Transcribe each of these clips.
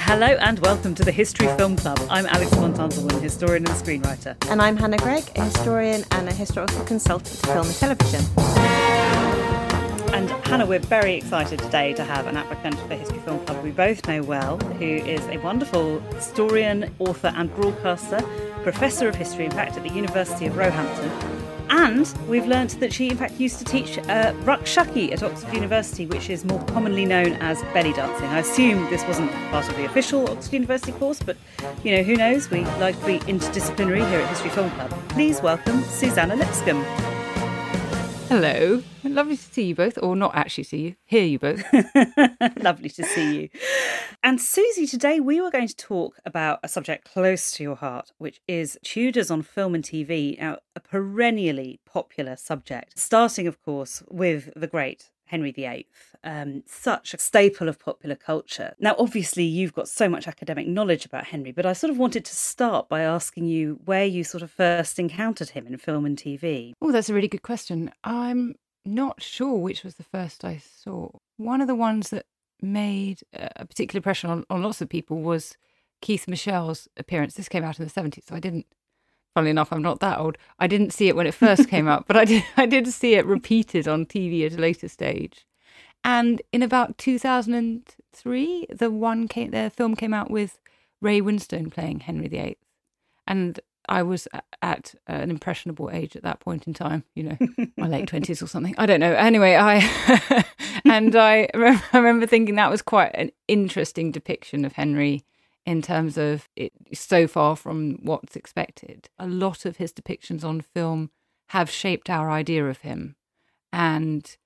Hello and welcome to the History Film Club. I'm Alex von Tunzelmann, historian and screenwriter. And I'm Hannah Greig, a historian and a historical consultant to film and television. And Hannah, we're very excited today to have an applicant for the History Film Club we both know well, who is a wonderful historian, author, and broadcaster, professor of history, in fact, at the University of Roehampton. And we've learnt that she, in fact, used to teach uh, Raqs Sharqi at Oxford University, which is more commonly known as belly dancing. I assume this wasn't part of the official Oxford University course, but you know, who knows? We like to be interdisciplinary here at History Film Club. Please welcome Suzannah Lipscomb. Hello. Lovely to see you both, or not actually see you, hear you both. Lovely to see you. And Susie, today we were going to talk about a subject close to your heart, which is Tudors on film and TV, now a perennially popular subject, starting, of course, with the great Henry VIII, um, such a staple of popular culture. Now, obviously, you've got so much academic knowledge about Henry, but I sort of wanted to start by asking you where you sort of first encountered him in film and TV. Oh, that's a really good question. I'm not sure which was the first I saw. One of the ones that made a particular impression on, on lots of people was Keith Michell's appearance. This came out in the 70s, so I didn't funnily enough, I'm not that old. I didn't see it when it first came out, but I did I did see it repeated on TV at a later stage. And in about 2003, the one came, the film came out with Ray Winstone playing Henry VIII, and I was at an impressionable age at that point in time, you know, my late twenties or something. I don't know. Anyway, I and I remember, I remember thinking that was quite an interesting depiction of Henry in terms of it so far from what's expected. A lot of his depictions on film have shaped our idea of him, and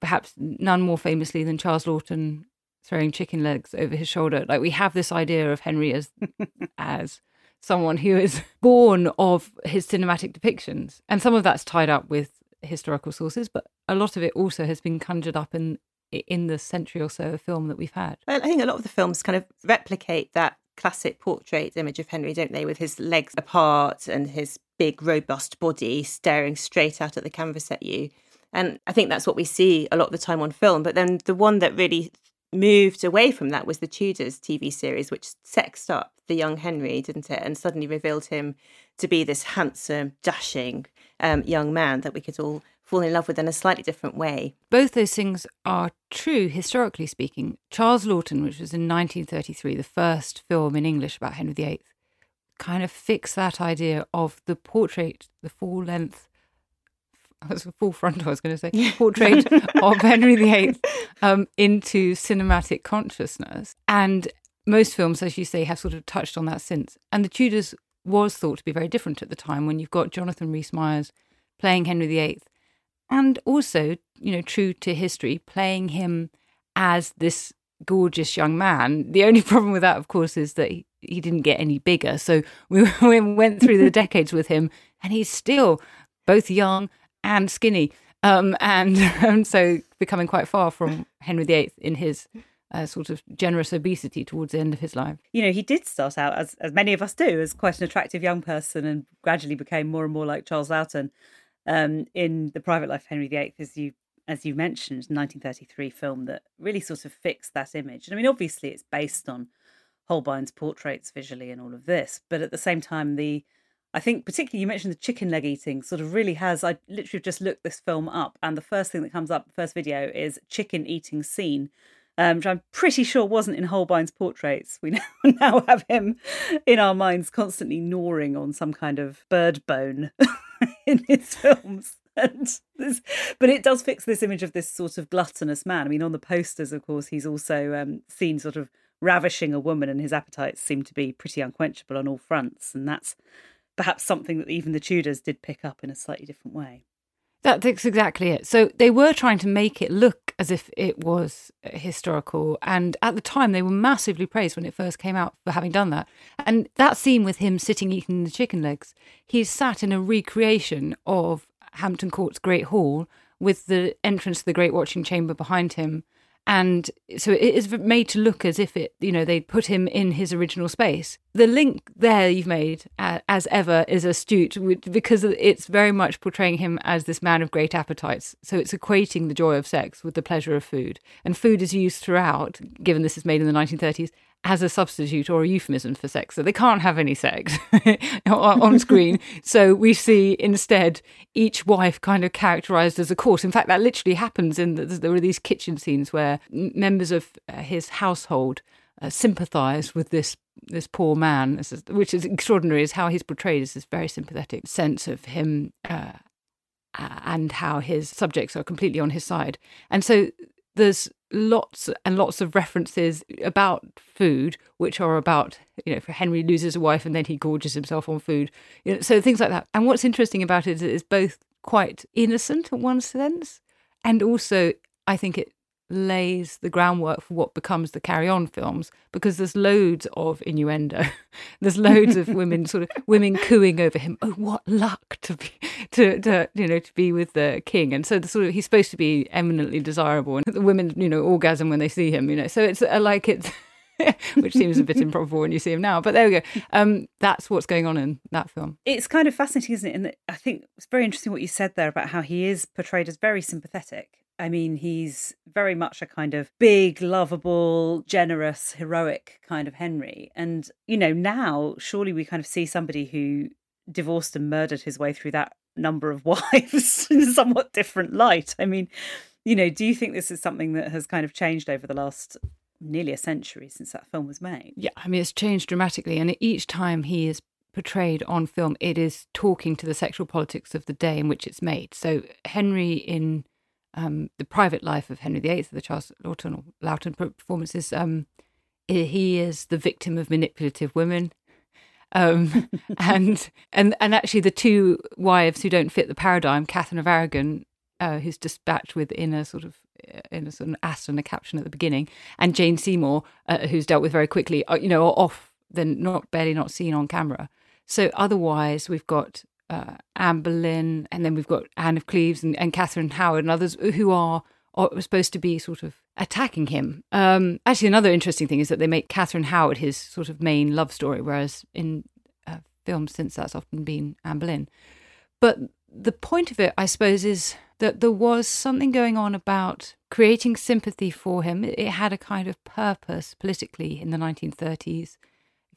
perhaps none more famously than Charles Laughton throwing chicken legs over his shoulder. Like we have this idea of Henry as as someone who is born of his cinematic depictions, and some of that's tied up with historical sources, but a lot of it also has been conjured up in in the century or so of film that we've had. I think a lot of the films kind of replicate that classic portrait image of Henry, don't they, with his legs apart and his big, robust body staring straight out at the canvas at you. And I think that's what we see a lot of the time on film. But then the one that really moved away from that was the Tudors TV series, which sexed up the young Henry, didn't it? And suddenly revealed him to be this handsome, dashing um, young man that we could all fall in love with in a slightly different way. Both those things are true, historically speaking. Charles Laughton, which was in 1933, the first film in English about Henry VIII, kind of fixed that idea of the portrait, the full length was full frontal, I was going to say, portrait of Henry VIII um, into cinematic consciousness. And most films, as you say, have sort of touched on that since. And The Tudors was thought to be very different at the time when you've got Jonathan Rhys Myers playing Henry VIII and also, you know, true to history, playing him as this gorgeous young man. The only problem with that, of course, is that he, he didn't get any bigger. So we, we went through the decades with him, and he's still both young and skinny. Um, and, so becoming quite far from Henry VIII in his uh, sort of generous obesity towards the end of his life. You know, he did start out as as many of us do as quite an attractive young person, and gradually became more and more like Charles Laughton um, in the Private Life of Henry VIII, as you as you mentioned, 1933 film that really sort of fixed that image. And I mean, obviously, it's based on Holbein's portraits visually and all of this, but at the same time, the I think particularly you mentioned the chicken leg eating sort of really has. I literally just looked this film up, and the first thing that comes up, first video, is chicken eating scene. Um, which I'm pretty sure wasn't in Holbein's portraits. We now, now have him in our minds constantly gnawing on some kind of bird bone in his films. This, but it does fix this image of this sort of gluttonous man. I mean, on the posters, of course, he's also um, seen sort of ravishing a woman, and his appetites seem to be pretty unquenchable on all fronts. And that's perhaps something that even the Tudors did pick up in a slightly different way. That's exactly it. So they were trying to make it look as if it was uh, historical. And at the time, they were massively praised when it first came out for having done that. And that scene with him sitting eating the chicken legs, he's sat in a recreation of Hampton Court's Great Hall with the entrance to the Great Watching Chamber behind him and so it is made to look as if it you know they put him in his original space. The link there you've made uh, as ever is astute because it's very much portraying him as this man of great appetites. So it's equating the joy of sex with the pleasure of food. And food is used throughout given this is made in the 1930s as a substitute or a euphemism for sex. So they can't have any sex on screen. so we see instead each wife kind of characterized as a course. In fact, that literally happens in the, there are these kitchen scenes where members of uh, his household uh, sympathize with this this poor man, this is, which is extraordinary, is how he's portrayed as this very sympathetic sense of him uh, and how his subjects are completely on his side. And so there's lots and lots of references about food, which are about, you know, for Henry loses a wife and then he gorges himself on food. You know, so things like that. And what's interesting about it is it's both quite innocent in one sense, and also I think it lays the groundwork for what becomes the carry on films because there's loads of innuendo there's loads of women sort of women cooing over him oh what luck to be to, to you know to be with the king and so the sort of he's supposed to be eminently desirable and the women you know orgasm when they see him you know so it's uh, like it's which seems a bit improbable when you see him now. But there we go. Um, that's what's going on in that film. It's kind of fascinating, isn't it? And I think it's very interesting what you said there about how he is portrayed as very sympathetic I mean, he's very much a kind of big, lovable, generous, heroic kind of Henry. And, you know, now surely we kind of see somebody who divorced and murdered his way through that number of wives in a somewhat different light. I mean, you know, do you think this is something that has kind of changed over the last nearly a century since that film was made? Yeah, I mean, it's changed dramatically. And each time he is portrayed on film, it is talking to the sexual politics of the day in which it's made. So Henry in um, the private life of Henry VIII, the Charles Laughton or performances, um, he is the victim of manipulative women. Um, and and and actually, the two wives who don't fit the paradigm, Catherine of Aragon, uh, who's dispatched with in a sort of uh, in a sort of Aston a caption at the beginning, and Jane Seymour, uh, who's dealt with very quickly, uh, you know, off then not barely not seen on camera. So otherwise, we've got uh, Anne Boleyn, and then we've got Anne of Cleves and, and Catherine Howard and others who are, are supposed to be sort of attacking him. Um, actually, another interesting thing is that they make Catherine Howard his sort of main love story, whereas in uh, films since that's often been Anne Boleyn. But the point of it, I suppose, is that there was something going on about creating sympathy for him. It had a kind of purpose politically in the 1930s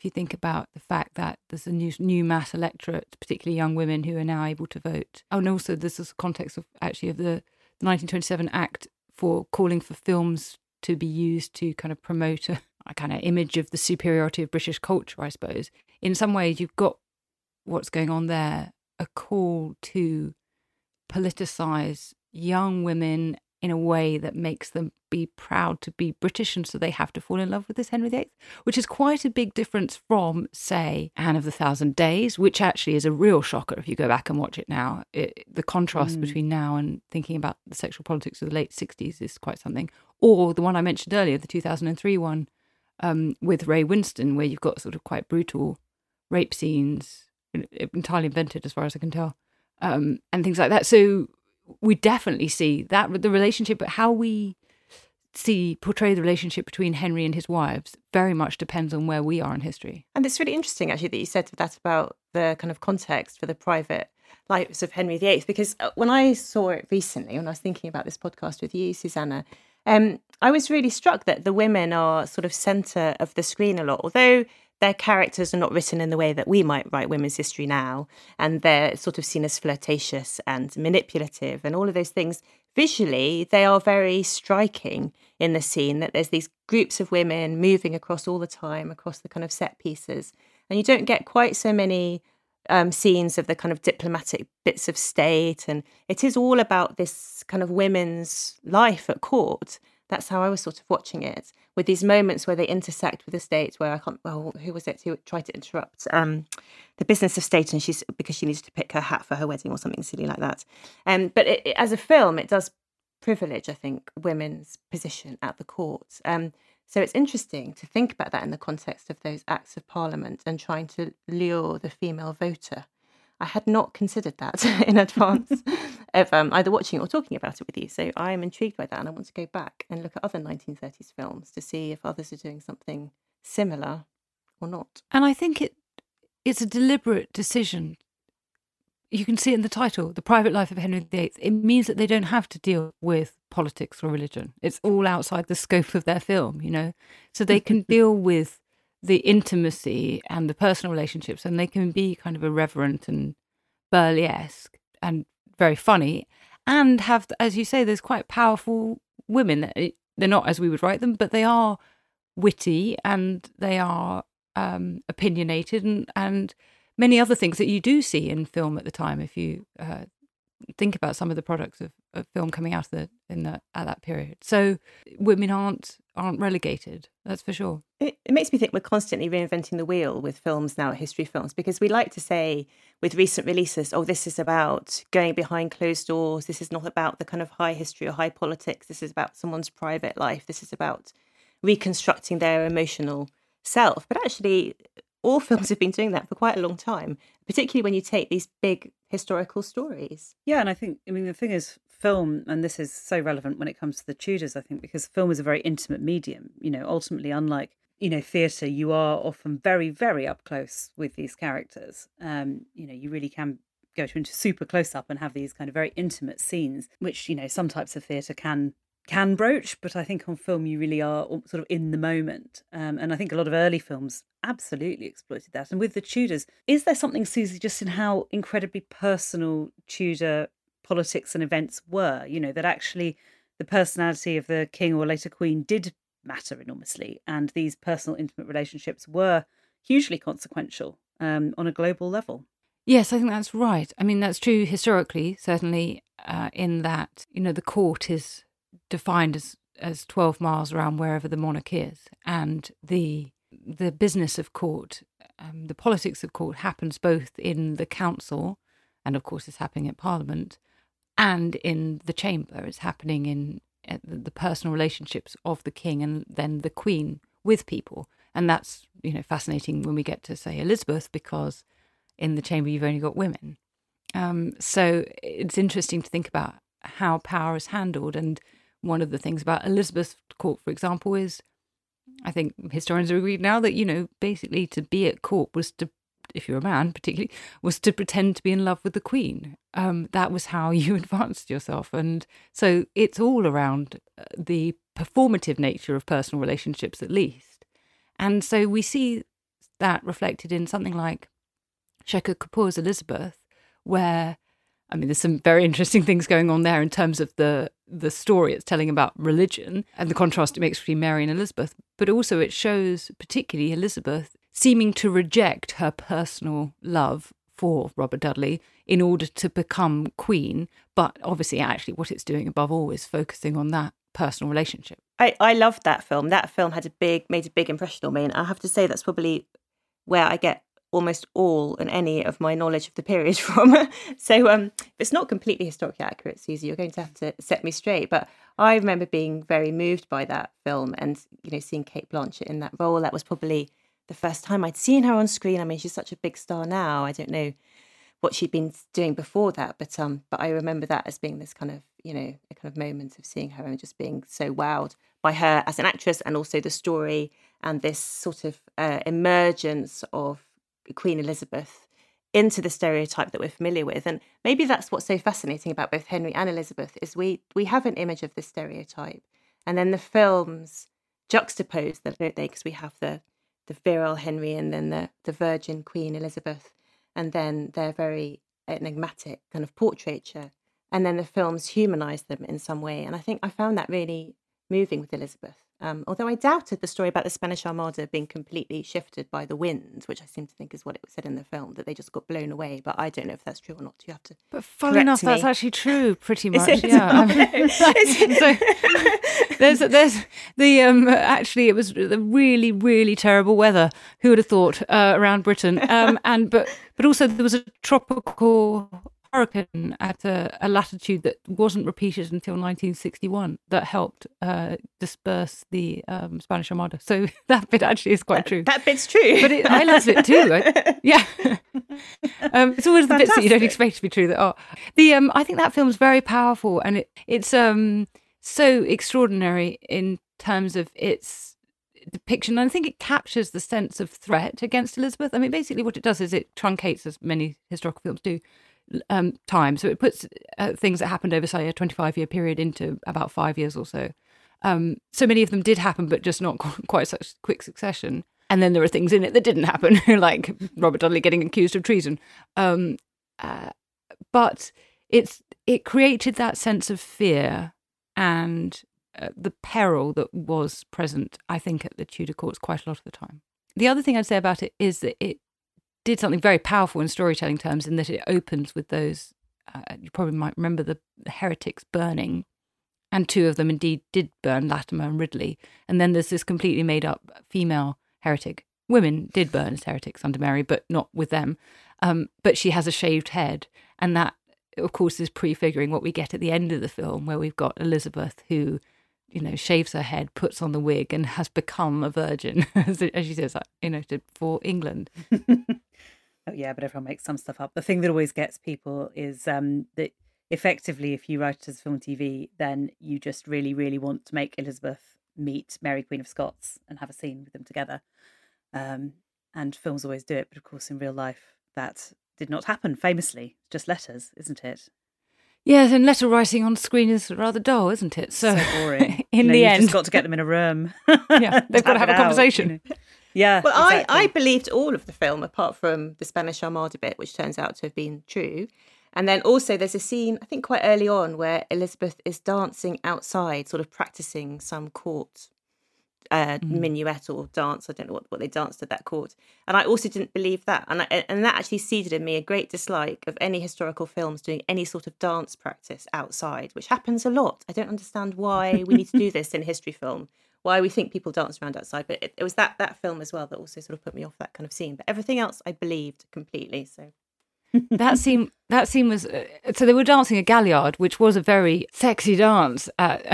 if you think about the fact that there's a new new mass electorate, particularly young women who are now able to vote. And also there's this context of actually of the 1927 Act for calling for films to be used to kind of promote a, a kind of image of the superiority of British culture, I suppose. In some ways, you've got what's going on there, a call to politicize young women in a way that makes them be proud to be British and so they have to fall in love with this Henry VIII, which is quite a big difference from, say, Anne of the Thousand Days, which actually is a real shocker if you go back and watch it now. It, the contrast mm. between now and thinking about the sexual politics of the late 60s is quite something. Or the one I mentioned earlier, the 2003 one um, with Ray Winstone, where you've got sort of quite brutal rape scenes, entirely invented as far as I can tell, um, and things like that. So we definitely see that the relationship, but how we see portray the relationship between Henry and his wives very much depends on where we are in history. And it's really interesting actually that you said that about the kind of context for the private lives of Henry VIII because uh, when I saw it recently, when I was thinking about this podcast with you, Suzannah, um, I was really struck that the women are sort of centre of the screen a lot, although their characters are not written in the way that we might write women's history now, and they're sort of seen as flirtatious and manipulative and all of those things. Visually, they are very striking in the scene that there's these groups of women moving across all the time, across the kind of set pieces. And you don't get quite so many um, scenes of the kind of diplomatic bits of state. And it is all about this kind of women's life at court that's how I was sort of watching it with these moments where they intersect with the state where I can't well who was it who tried to interrupt um, the business of state and she's because she needed to pick her hat for her wedding or something silly like that. Um, but it, it, as a film it does privilege I think women's position at the court. Um, so it's interesting to think about that in the context of those acts of parliament and trying to lure the female voter I had not considered that in advance. of um, either watching or talking about it with you. So I am intrigued by that, and I want to go back and look at other 1930s films to see if others are doing something similar or not. And I think it it's a deliberate decision. You can see it in the title, The Private Life of Henry VIII. It means that they don't have to deal with politics or religion. It's all outside the scope of their film, you know. So they can deal with the intimacy and the personal relationships, and they can be kind of irreverent and burlesque and very funny, and have, as you say, there's quite powerful women. They're not as we would write them, but they are witty and they are um, opinionated and, and many other things that you do see in film at the time. If you uh, think about some of the products of, of film coming out of the in the at that period, so women aren't aren't relegated. That's for sure. It, it makes me think we're constantly reinventing the wheel with films now, history films, because we like to say with recent releases, oh, this is about going behind closed doors. This is not about the kind of high history or high politics. This is about someone's private life. This is about reconstructing their emotional self. But actually, all films have been doing that for quite a long time, particularly when you take these big historical stories. Yeah, and I think, I mean, the thing is, film, and this is so relevant when it comes to the Tudors, I think, because film is a very intimate medium. You know, ultimately, unlike you know theatre, you are often very, very up close with these characters. Um, you know, you really can go to into super close up and have these kind of very intimate scenes, which you know some types of theatre can can broach, but I think on film you really are sort of in the moment. Um, and I think a lot of early films absolutely exploited that. And with the Tudors, is there something, Susie, just in how incredibly personal Tudor politics and events were? You know, that actually the personality of the king or later queen did matter enormously, and these personal, intimate relationships were hugely consequential um, on a global level. Yes, I think that's right. I mean, that's true historically, certainly, uh, in that, you know, the court is defined as as 12 miles around wherever the monarch is. And the the business of court um, the politics of court happens both in the council and of course it's happening at parliament and in the chamber. It's happening in uh, the personal relationships of the king and then the queen with people. And that's you know fascinating when we get to say elizabeth because in the chamber you've only got women. Um, so it's interesting to think about how power is handled and one of the things about Elizabeth court, for example, is I think historians are agreed now that, you know, basically to be at court was to, if you're a man particularly, was to pretend to be in love with the queen. Um, that was how you advanced yourself. And so it's all around uh, the performative nature of personal relationships, at least. And so we see that reflected in something like Shekhar Kapur's Elizabeth, where I mean, there's some very interesting things going on there in terms of the the story it's telling about religion and the contrast it makes between Mary and Elizabeth, but also it shows particularly Elizabeth seeming to reject her personal love for Robert Dudley in order to become queen. But obviously, actually, what it's doing above all is focusing on that personal relationship. I, I loved that film. That film had a big made a big impression on me, and I have to say that's probably where I get almost all and any of my knowledge of the period from. so um, it's not completely historically accurate, Susie. You're going to have to set me straight. But I remember being very moved by that film and you know seeing Cate Blanchett in that role. That was probably the first time I'd seen her on screen. I mean, she's such a big star now. I don't know what she'd been doing before that, but um, but I remember that as being this kind of you know a kind of moment of seeing her and just being so wowed by her as an actress and also the story and this sort of uh, emergence of Queen Elizabeth into the stereotype that we're familiar with and maybe that's what's so fascinating about both Henry and Elizabeth is we we have an image of this stereotype and then the films juxtapose that don't they? Because we have the the virile Henry and then the the virgin Queen Elizabeth and then they're very enigmatic kind of portraiture and then the films humanize them in some way and I think I found that really moving with Elizabeth um, although I doubted the story about the Spanish Armada being completely shifted by the wind, which I seem to think is what it said in the film, that they just got blown away. But I don't know if that's true or not. You have to. But funny enough, me. that's actually true, pretty much. Yeah. I so there's there's the um actually it was the really really terrible weather. Who would have thought uh, around Britain? Um, and but but also there was a tropical hurricane at a, a, latitude that wasn't repeated until 1961 that helped uh, disperse the um, Spanish Armada. So that bit actually is quite that, true. That bit's true. But it, I love it too. I, yeah. um, it's always the bits that you don't expect to be true that are. The, um, I think that film's very powerful and it, it's um, so extraordinary in terms of its depiction. And I think it captures the sense of threat against Elizabeth. I mean, basically, what it does is it truncates, as many historical films do, um, time. So it puts uh, things that happened over, say, a 25 year period into about five years or so. Um, so many of them did happen, but just not quite such quick succession. And then there are things in it that didn't happen, like Robert Dudley getting accused of treason. Um, uh, but it's it created that sense of fear and uh, the peril that was present, I think, at the Tudor courts quite a lot of the time. The other thing I'd say about it is that it did something very powerful in storytelling terms in that it opens with those. Uh, you probably might remember the heretics burning, and two of them indeed did burn Latimer and Ridley. And then there's this completely made up female heretic. Women did burn as heretics under Mary, but not with them. Um, but she has a shaved head, and that, of course, is prefiguring what we get at the end of the film, where we've got Elizabeth who you know, shaves her head, puts on the wig, and has become a virgin, as, she says, you know, for England. oh yeah, but everyone makes some stuff up. The thing that always gets people is um, that effectively, if you write it as film TV, then you just really, really want to make Elizabeth meet Mary Queen of Scots and have a scene with them together. Um, and films always do it, but of course, in real life, that did not happen. Famously, just letters, isn't it? Yes, and letter writing on screen is rather dull, isn't it? So, so boring. in you know, the end, just got to get them in a room. yeah, they've got to have a conversation. Out, you know. Yeah. Well, exactly. I I believed all of the film apart from the Spanish Armada bit, which turns out to have been true. And then also there's a scene I think quite early on where Elizabeth is dancing outside, sort of practicing some court uh, mm. minuet or dance. I don't know what, what they danced at that court. And I also didn't believe that. And, I, and that actually seeded in me a great dislike of any historical films doing any sort of dance practice outside, which happens a lot. I don't understand why we need to do this in a history film, why we think people dance around outside. But it, it was that, that film as well that also sort of put me off that kind of scene. But everything else I believed completely. So that scene that scene was uh, so they were dancing a galliard which was a very sexy dance uh,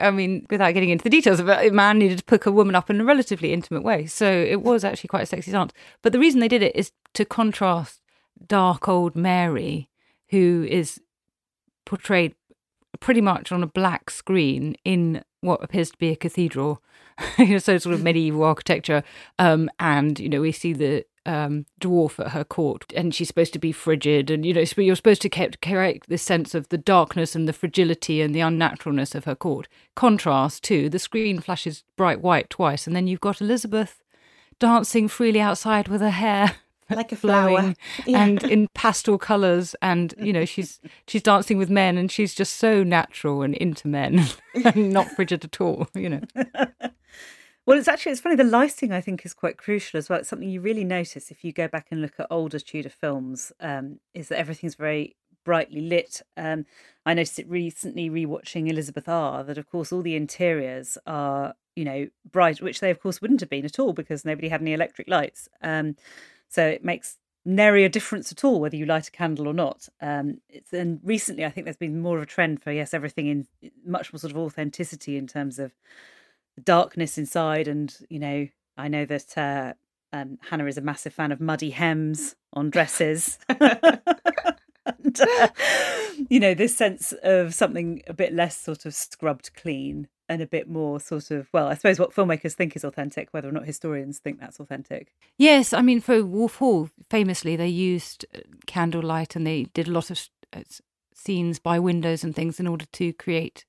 i mean without getting into the details of it a man needed to pick a woman up in a relatively intimate way so it was actually quite a sexy dance but the reason they did it is to contrast dark old mary who is portrayed pretty much on a black screen in what appears to be a cathedral so sort of medieval architecture um, and you know we see the um, dwarf at her court, and she's supposed to be frigid, and you know you're supposed to keep, correct this sense of the darkness and the fragility and the unnaturalness of her court. Contrast to the screen flashes bright white twice, and then you've got Elizabeth dancing freely outside with her hair like a flower yeah. and in pastel colors and you know she's she's dancing with men and she's just so natural and into men and not frigid at all you know well, it's actually it's funny. The lighting I think is quite crucial as well. It's something you really notice if you go back and look at older Tudor films. Um, is that everything's very brightly lit. Um, I noticed it recently rewatching Elizabeth R. That of course all the interiors are you know bright, which they of course wouldn't have been at all because nobody had any electric lights. Um, so it makes nary a difference at all whether you light a candle or not. Um, and recently I think there's been more of a trend for yes everything in much more sort of authenticity in terms of darkness inside. And, you know, I know that uh, um, Hannah is a massive fan of muddy hems on dresses. and, uh, you know, this sense of something a bit less sort of scrubbed clean and a bit more sort of, well, I suppose what filmmakers think is authentic, whether or not historians think that's authentic. Yes. I mean, for Wolf Hall, famously, they used uh, candlelight and they did a lot of uh, scenes by windows and things in order to create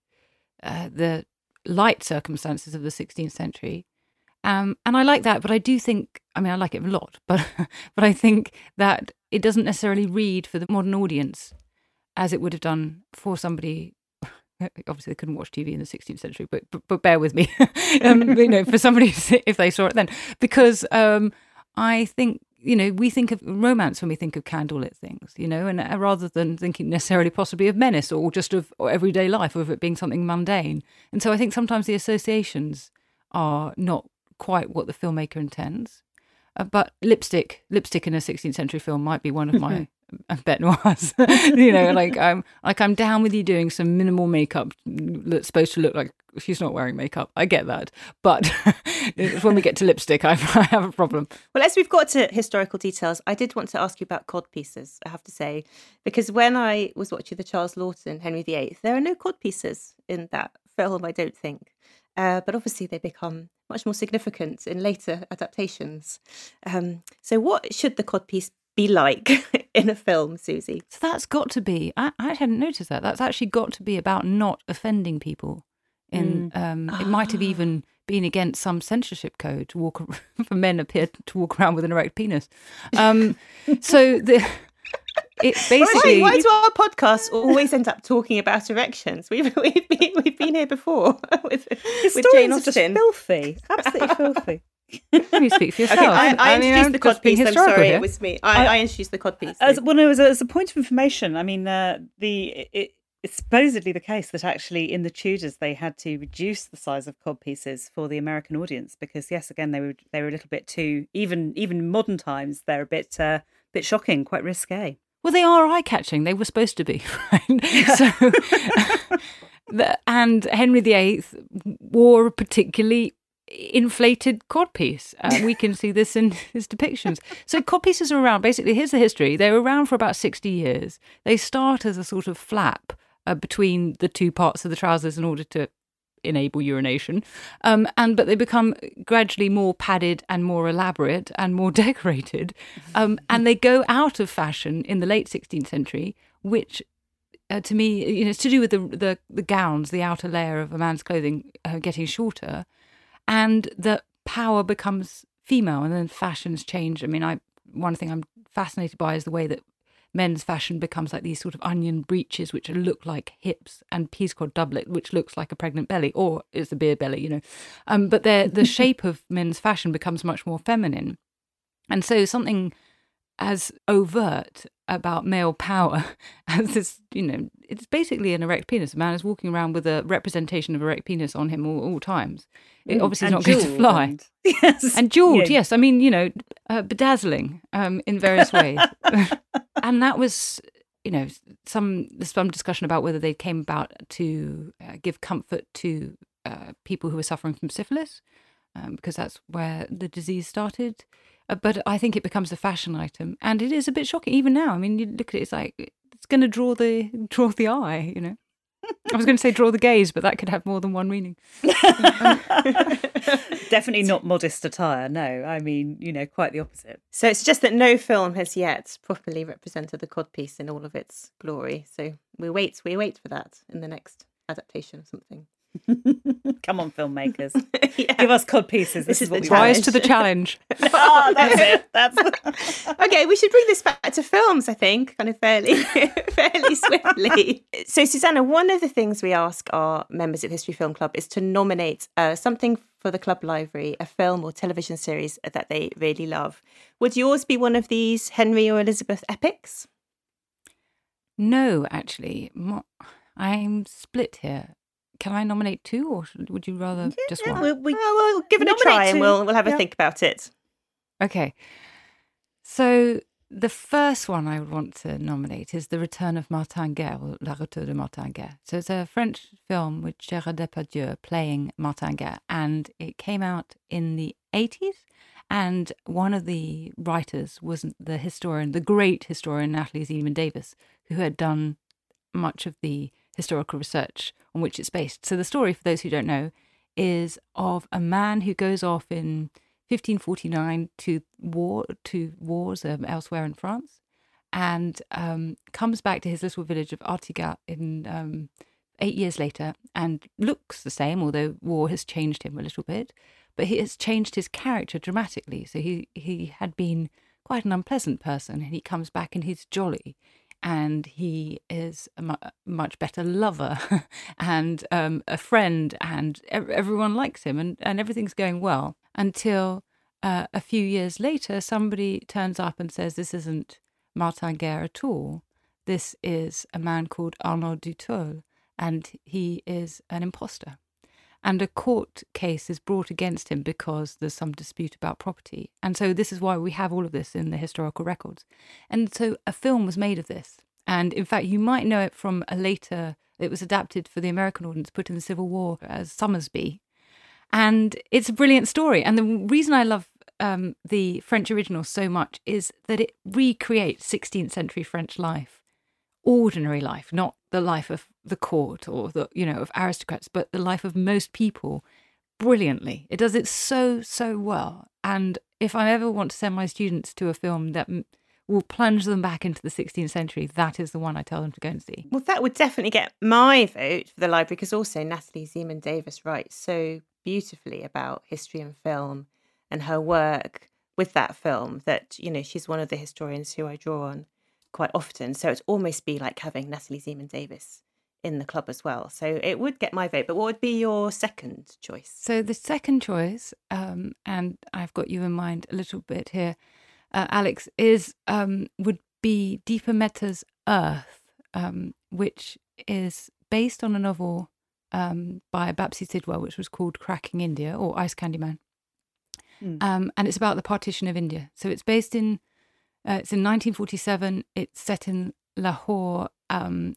uh, the light circumstances of the 16th century. Um, and I like that, but I do think, I mean, I like it a lot, but but I think that it doesn't necessarily read for the modern audience as it would have done for somebody. Obviously, they couldn't watch TV in the 16th century, but but, but bear with me, um, you know, for somebody if they saw it then, because um, I think you know, we think of romance when we think of candlelit things, you know, and uh, rather than thinking necessarily possibly of menace or just of everyday life or of it being something mundane. And so I think sometimes the associations are not quite what the filmmaker intends. Uh, but lipstick, lipstick in a 16th century film might be one of my Bette Noir's. you know, like I'm like I'm down with you doing some minimal makeup that's supposed to look like she's not wearing makeup. I get that, but when we get to lipstick, I, I have a problem. Well, as we've got to historical details, I did want to ask you about cod pieces. I have to say, because when I was watching the Charles Laughton Henry VIII, there are no cod pieces in that film. I don't think. Uh, but obviously, they become much more significant in later adaptations. Um, so, what should the codpiece be like in a film, Susie? So that's got to be. I, I hadn't noticed that. That's actually got to be about not offending people. In mm. um, it might have ah. even been against some censorship code to walk for men appear to walk around with an erect penis. Um, so the it basically. Why, why, do our podcasts always end up talking about erections? We've we've been, we've been here before with, with Jane Austen. filthy, absolutely filthy. You speak for yourself. Okay, I, I, I introduced mean, the codpiece. I'm sorry, here. it was me. I, I, introduced the codpiece. As, well, no, as a, as a point of information, I mean, uh, the it, it's supposedly the case that actually in the Tudors they had to reduce the size of codpieces for the American audience because yes, again they were they were a little bit too even even modern times they're a bit uh, bit shocking, quite risque. Well, they are eye catching. They were supposed to be, right? So, the, and Henry VIII wore a particularly inflated codpiece. Uh, we can see this in his depictions. So codpieces are around. Basically, here's the history. They were around for about sixty years. They start as a sort of flap uh, between the two parts of the trousers in order to enable urination. Um, and but they become gradually more padded and more elaborate and more decorated. Um, and they go out of fashion in the late 16th century, which uh, to me, you know, it's to do with the, the, the gowns, the outer layer of a man's clothing uh, getting shorter, and the power becomes female, and then fashions change. I mean, I one thing I'm fascinated by is the way that men's fashion becomes like these sort of onion breeches which look like hips and peascod doublet which looks like a pregnant belly or it's a beer belly you know um, but the shape of men's fashion becomes much more feminine and so something as overt about male power as this, you know, it's basically an erect penis. A man is walking around with a representation of erect penis on him all, all times. It mm, obviously is not going to fly. And, yes. And jeweled, yeah. yes. I mean, you know, uh, bedazzling um, in various ways. and that was, you know, some there's some discussion about whether they came about to uh, give comfort to uh, people who were suffering from syphilis, um, because that's where the disease started. Uh, but I think it becomes a fashion item, and it is a bit shocking even now. I mean, you look at it; it's like it's going to draw the draw the eye, you know. I was going to say draw the gaze, but that could have more than one meaning. Definitely not modest attire. No, I mean, you know, quite the opposite. So it's just that no film has yet properly represented the codpiece in all of its glory. So we wait, we wait for that in the next adaptation or something. Come on, filmmakers, yeah. give us cod pieces. This, this is, what we rise to the challenge. oh, that's it. That's okay. We should bring this back to films. I think, kind of fairly, fairly swiftly. So, Suzannah, one of the things we ask our members of History Film Club is to nominate uh, something for the club library, a film or television series that they really love. Would yours be one of these Henry or Elizabeth epics? No, actually, I'm split here can I nominate two, or would you rather yeah, just one? We'll, we, will uh, give it a try, two. and we'll we'll have a think about it. Okay. So the first one I would want to nominate is The Return of Martin Guerre, or La Retour de Martin Guerre. So it's a French film with Gérard Depardieu playing Martin Guerre, and it came out in the 80s. And one of the writers was the historian, the great historian Natalie Zemon Davis, who had done much of the historical research on which it's based. So the story, for those who don't know, is of a man who goes off in 1549 to war to wars um, elsewhere in France, and um, comes back to his little village of Artigat in um, eight years later, and looks the same, although war has changed him a little bit. But he has changed his character dramatically. So he he had been quite an unpleasant person, and he comes back and he's jolly and he is a mu- much better lover and um, a friend, and ev- everyone likes him, and, and everything's going well until uh, a few years later, somebody turns up and says, This isn't Martin Guerre at all. This is a man called Arnaud du Tilh, and he is an impostor. And a court case is brought against him because there's some dispute about property. And so this is why we have all of this in the historical records. And so a film was made of this. And in fact, you might know it from a later, it was adapted for the American audience, put in the Civil War as Sommersby. And it's a brilliant story. And the reason I love um, the French original so much is that it recreates 16th century French life, ordinary life, not the life of the court or the you know of aristocrats, but the life of most people brilliantly. It does it so so well. And if I ever want to send my students to a film that will plunge them back into the 16th century, that is the one I tell them to go and see. Well, that would definitely get my vote for the library because also Natalie Zemon Davis writes so beautifully about history and film and her work with that film that you know she's one of the historians who I draw on quite often. So it's almost be like having Natalie Zemon Davis in the club as well. So it would get my vote. But what would be your second choice? So the second choice, um, and I've got you in mind a little bit here, uh, Alex, is um, would be Deepa Mehta's Earth, um, which is based on a novel um, by Bapsi Sidhwa, which was called Cracking India or Ice Candy Man. Mm. Um, and it's about the partition of India. So it's based in, uh, it's in 1947. It's set in Lahore, um,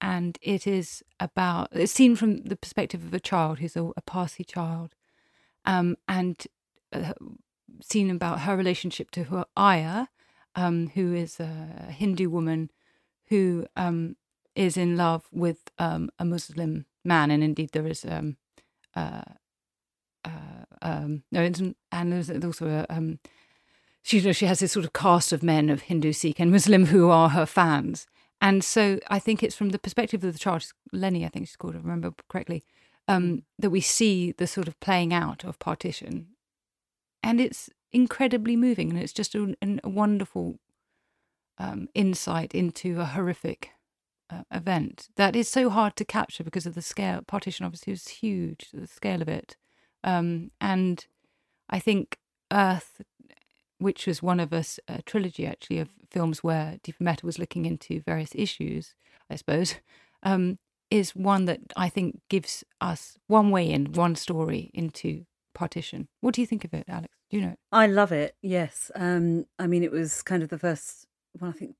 and it is about it's seen from the perspective of a child who's a, a Parsi child, um, and uh, seen about her relationship to her ayah, um, who is a Hindu woman who um, is in love with um, a Muslim man, and indeed there is um, uh, uh, um, no, and there's also a, she she has this sort of cast of men of Hindu, Sikh, and Muslim who are her fans, and so I think it's from the perspective of the child, Lenny, I think she's called, if I remember correctly, um, mm. that we see the sort of playing out of partition, and it's incredibly moving, and it's just a, a wonderful um, insight into a horrific uh, event that is so hard to capture because of the scale. Partition obviously was huge, the scale of it. Um, and I think Earth, which was one of us, a trilogy actually of films where Deepa Mehta was looking into various issues, I suppose, um, is one that I think gives us one way in, one story into partition. What do you think of it, Alex? Do you know? It? I love it. Yes. Um, I mean, it was kind of the first one. I think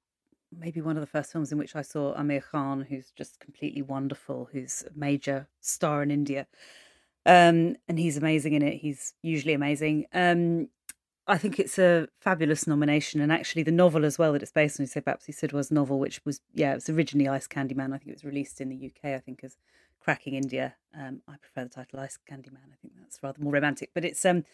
maybe one of the first films in which I saw Aamir Khan, who's just completely wonderful, who's a major star in India. Um, and he's amazing in it. He's usually amazing. Um, I think it's a fabulous nomination, and actually the novel as well that it's based on. You say Bapsi Sidhwa's novel, which was yeah, it was originally Ice Candy Man. I think it was released in the UK. I think as Cracking India. Um, I prefer the title Ice Candy Man. I think that's rather more romantic, but it's um,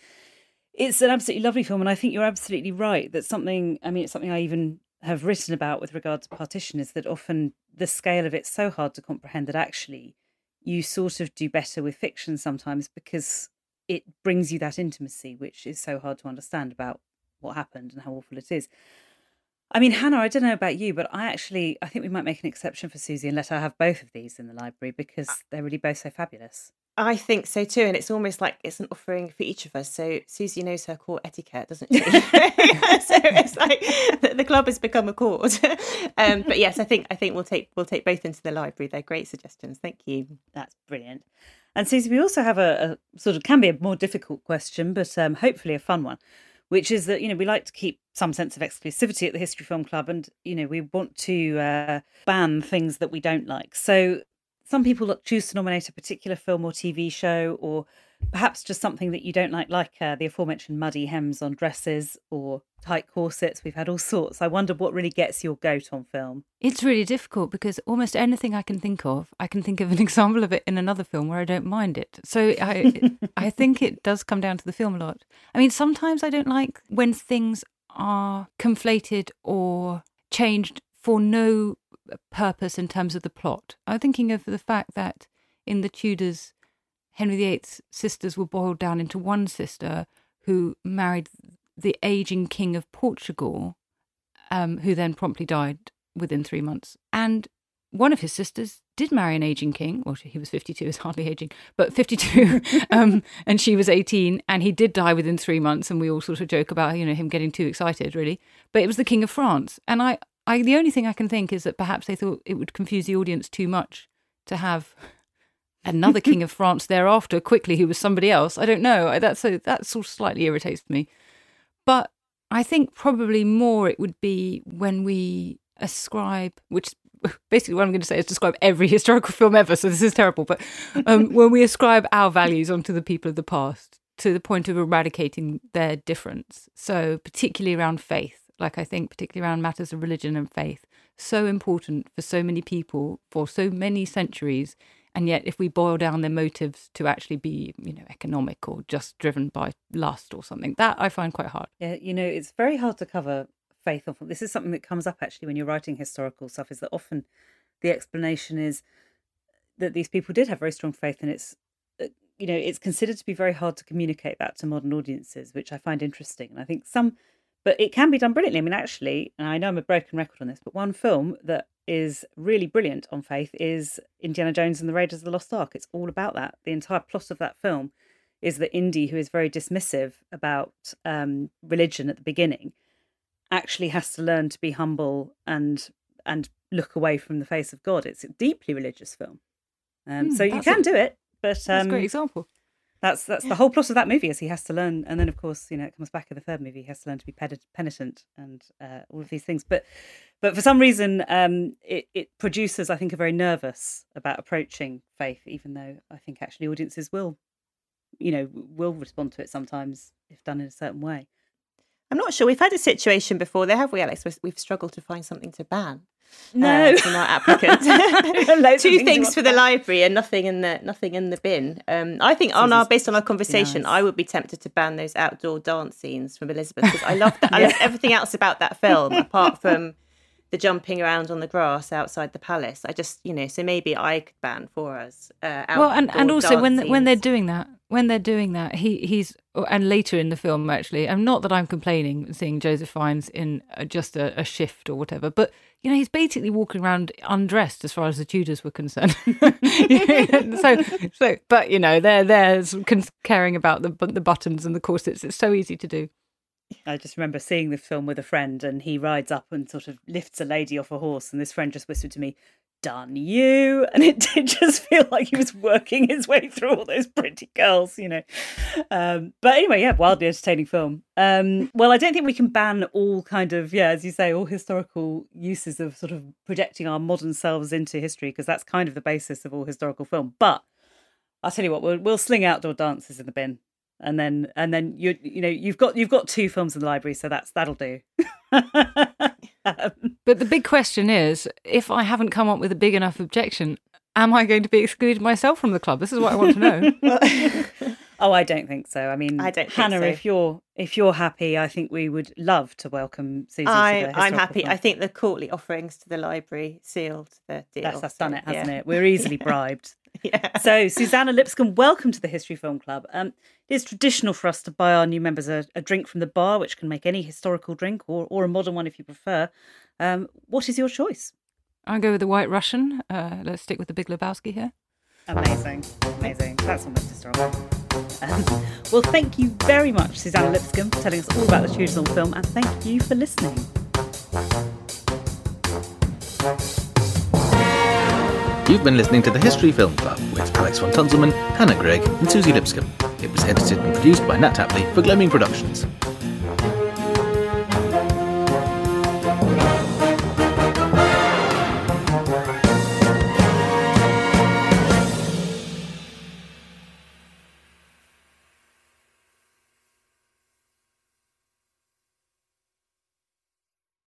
it's an absolutely lovely film, and I think you're absolutely right that something. I mean, it's something I even have written about with regard to partition is that often the scale of it's so hard to comprehend that actually you sort of do better with fiction sometimes because it brings you that intimacy, which is so hard to understand about what happened and how awful it is. I mean, Hannah, I don't know about you, but I actually I think we might make an exception for Susie and let her have both of these in the library because they're really both so fabulous. I think so too, and it's almost like it's an offering for each of us. So Susie knows her court etiquette, doesn't she? so it's like the, the, club has become a court. um, but yes, I think I think we'll take we'll take both into the library. They're great suggestions. Thank you. That's brilliant. And Susie, we also have a, a sort of can be a more difficult question, but um, hopefully a fun one, which is that you know we like to keep some sense of exclusivity at the History Film Club, and you know we want to uh, ban things that we don't like. So some people choose to nominate a particular film or TV show, or perhaps just something that you don't like, like uh, the aforementioned muddy hems on dresses or tight corsets. We've had all sorts. I wonder what really gets your goat on film. It's really difficult because almost anything I can think of, I can think of an example of it in another film where I don't mind it. So I, I think it does come down to the film a lot. I mean, sometimes I don't like when things are conflated or changed for no purpose in terms of the plot. I'm thinking of the fact that in the Tudors, Henry VIII's sisters were boiled down into one sister who married the aging king of Portugal, um, who then promptly died within three months. And one of his sisters did marry an aging king. Well, he was 52, is hardly aging, but 52. um, and she was 18, and he did die within three months. And we all sort of joke about, you know, him getting too excited, really. But it was the King of France. And I, I the only thing I can think is that perhaps they thought it would confuse the audience too much to have another king of France thereafter quickly who was somebody else. I don't know. That's so that sort of slightly irritates me. But I think probably more it would be when we ascribe, which basically what I'm going to say is describe every historical film ever. So this is terrible, but um, when we ascribe our values onto the people of the past to the point of eradicating their difference. So particularly around faith, like I think particularly around matters of religion and faith, so important for so many people for so many centuries. And yet, if we boil down their motives to actually be, you know, economic or just driven by lust or something, that I find quite hard. Yeah, you know, it's very hard to cover faith. Often, this is something that comes up actually when you're writing historical stuff. Is that often the explanation is that these people did have very strong faith, and it's uh, you know it's considered to be very hard to communicate that to modern audiences, which I find interesting. And I think some but it can be done brilliantly. I mean, actually, and I know I'm a broken record on this, but one film that is really brilliant on faith is Indiana Jones and the Raiders of the Lost Ark. It's all about that. The entire plot of that film is that Indy, who is very dismissive about um, religion at the beginning, actually has to learn to be humble and and look away from the face of God. It's a deeply religious film, um, mm, so you can a, do it. But um, that's a great um, example that's that's the whole plot of that movie is he has to learn and then of course you know it comes back in the third movie he has to learn to be penitent and uh, all of these things. But but for some reason um, it, it produces i think are very nervous about approaching faith even though i think actually audiences will you know will respond to it sometimes if done in a certain way i'm not sure we've had a situation before there have we alex we've struggled to find something to ban no, uh, from our applicant. Two things for the library and nothing in the nothing in the bin. Um, I think on our based on our conversation, nice. I would be tempted to ban those outdoor dance scenes from Elizabeth because I love that. yeah. I love everything else about that film apart from the jumping around on the grass outside the palace. I just, you know, so maybe I could ban for us. Uh, well, and, and also when when they're doing that, when they're doing that, he he's oh, and later in the film actually, and not that I'm complaining seeing Joseph Fiennes in just a, a shift or whatever, but you know, he's basically walking around undressed as far as the Tudors were concerned. so, so, but you know, they're they're caring about the the buttons and the corsets. It's so easy to do. I just remember seeing the film with a friend, and he rides up and sort of lifts a lady off a horse, and this friend just whispered to me, "Done you," and it did just feel like he was working his way through all those pretty girls, you know. Um, but anyway, yeah, wildly entertaining film. Um, well, I don't think we can ban all kind of yeah, as you say, all historical uses of sort of projecting our modern selves into history because that's kind of the basis of all historical film. But I'll tell you what, we'll, we'll sling outdoor dances in the bin and then and then you you know you've got you've got two films in the library so that's that'll do but the big question is if i haven't come up with a big enough objection am i going to be excluded myself from the club? This is what i want to know. Oh i don't think so. I mean i don't hannah so. if you're if you're happy i think we would love to welcome susie I, i'm happy. Club. i think the courtly offerings to the library sealed the deal. that's, that's done it hasn't yeah. it? We're easily bribed yeah. So, Suzannah Lipscomb, welcome to the History Film Club. Um, it is traditional for us to buy our new members a, a, drink from the bar, which can make any historical drink or, or a modern one if you prefer. Um, what is your choice? I'll go with the White Russian. Uh, let's stick with the Big Lebowski here. Amazing, amazing. That's almost historical. Um, well, thank you very much, Suzannah Lipscomb, for telling us all about the Tudors on film, and thank you for listening. You've been listening to the History Film Club with Alex von Tunzelmann, Hannah Greig, and Susie Lipscomb. It was edited and produced by Nat Tapley for Gloaming Productions.